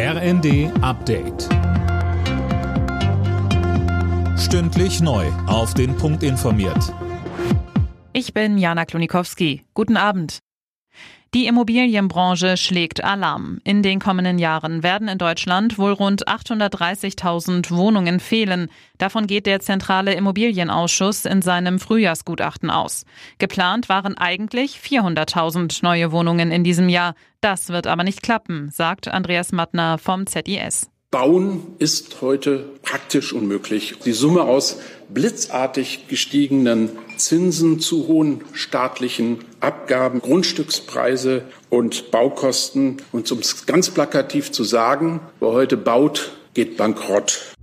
RND Update. Stündlich neu. Auf den Punkt informiert. Ich bin Jana Klonikowski. Guten Abend. Die Immobilienbranche schlägt Alarm. In den kommenden Jahren werden in Deutschland wohl rund 830.000 Wohnungen fehlen. Davon geht der Zentrale Immobilienausschuss in seinem Frühjahrsgutachten aus. Geplant waren eigentlich 400.000 neue Wohnungen in diesem Jahr. Das wird aber nicht klappen, sagt Andreas Mattner vom ZIS. Bauen ist heute praktisch unmöglich. Die Summe aus blitzartig gestiegenen Zinsen, zu hohen staatlichen Abgaben, Grundstückspreise und Baukosten. Und um es ganz plakativ zu sagen, wer heute baut, geht bankrott.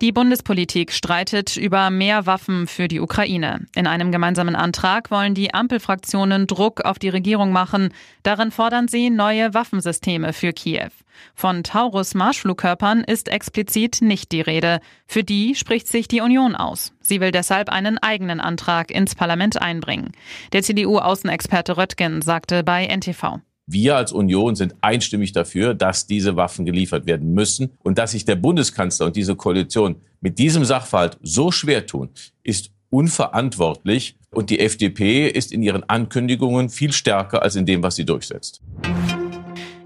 Die Bundespolitik streitet über mehr Waffen für die Ukraine. In einem gemeinsamen Antrag wollen die Ampelfraktionen Druck auf die Regierung machen. Darin fordern sie neue Waffensysteme für Kiew. Von Taurus-Marschflugkörpern ist explizit nicht die Rede. Für die spricht sich die Union aus. Sie will deshalb einen eigenen Antrag ins Parlament einbringen. Der CDU-Außenexperte Röttgen sagte bei NTV. Wir als Union sind einstimmig dafür, dass diese Waffen geliefert werden müssen. Und dass sich der Bundeskanzler und diese Koalition mit diesem Sachverhalt so schwer tun, ist unverantwortlich. Und die FDP ist in ihren Ankündigungen viel stärker als in dem, was sie durchsetzt.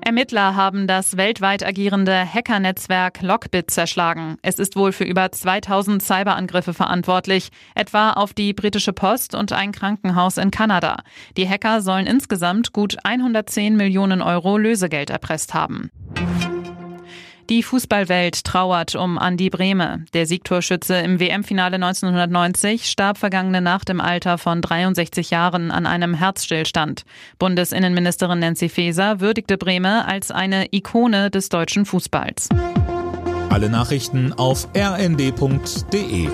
Ermittler haben das weltweit agierende Hackernetzwerk Lockbit zerschlagen. Es ist wohl für über 2000 Cyberangriffe verantwortlich, etwa auf die britische Post und ein Krankenhaus in Kanada. Die Hacker sollen insgesamt gut 110 Millionen Euro Lösegeld erpresst haben. Die Fußballwelt trauert um Andi Brehme. Der Siegtorschütze im WM-Finale 1990 starb vergangene Nacht im Alter von 63 Jahren an einem Herzstillstand. Bundesinnenministerin Nancy Faeser würdigte Brehme als eine Ikone des deutschen Fußballs. Alle Nachrichten auf rnd.de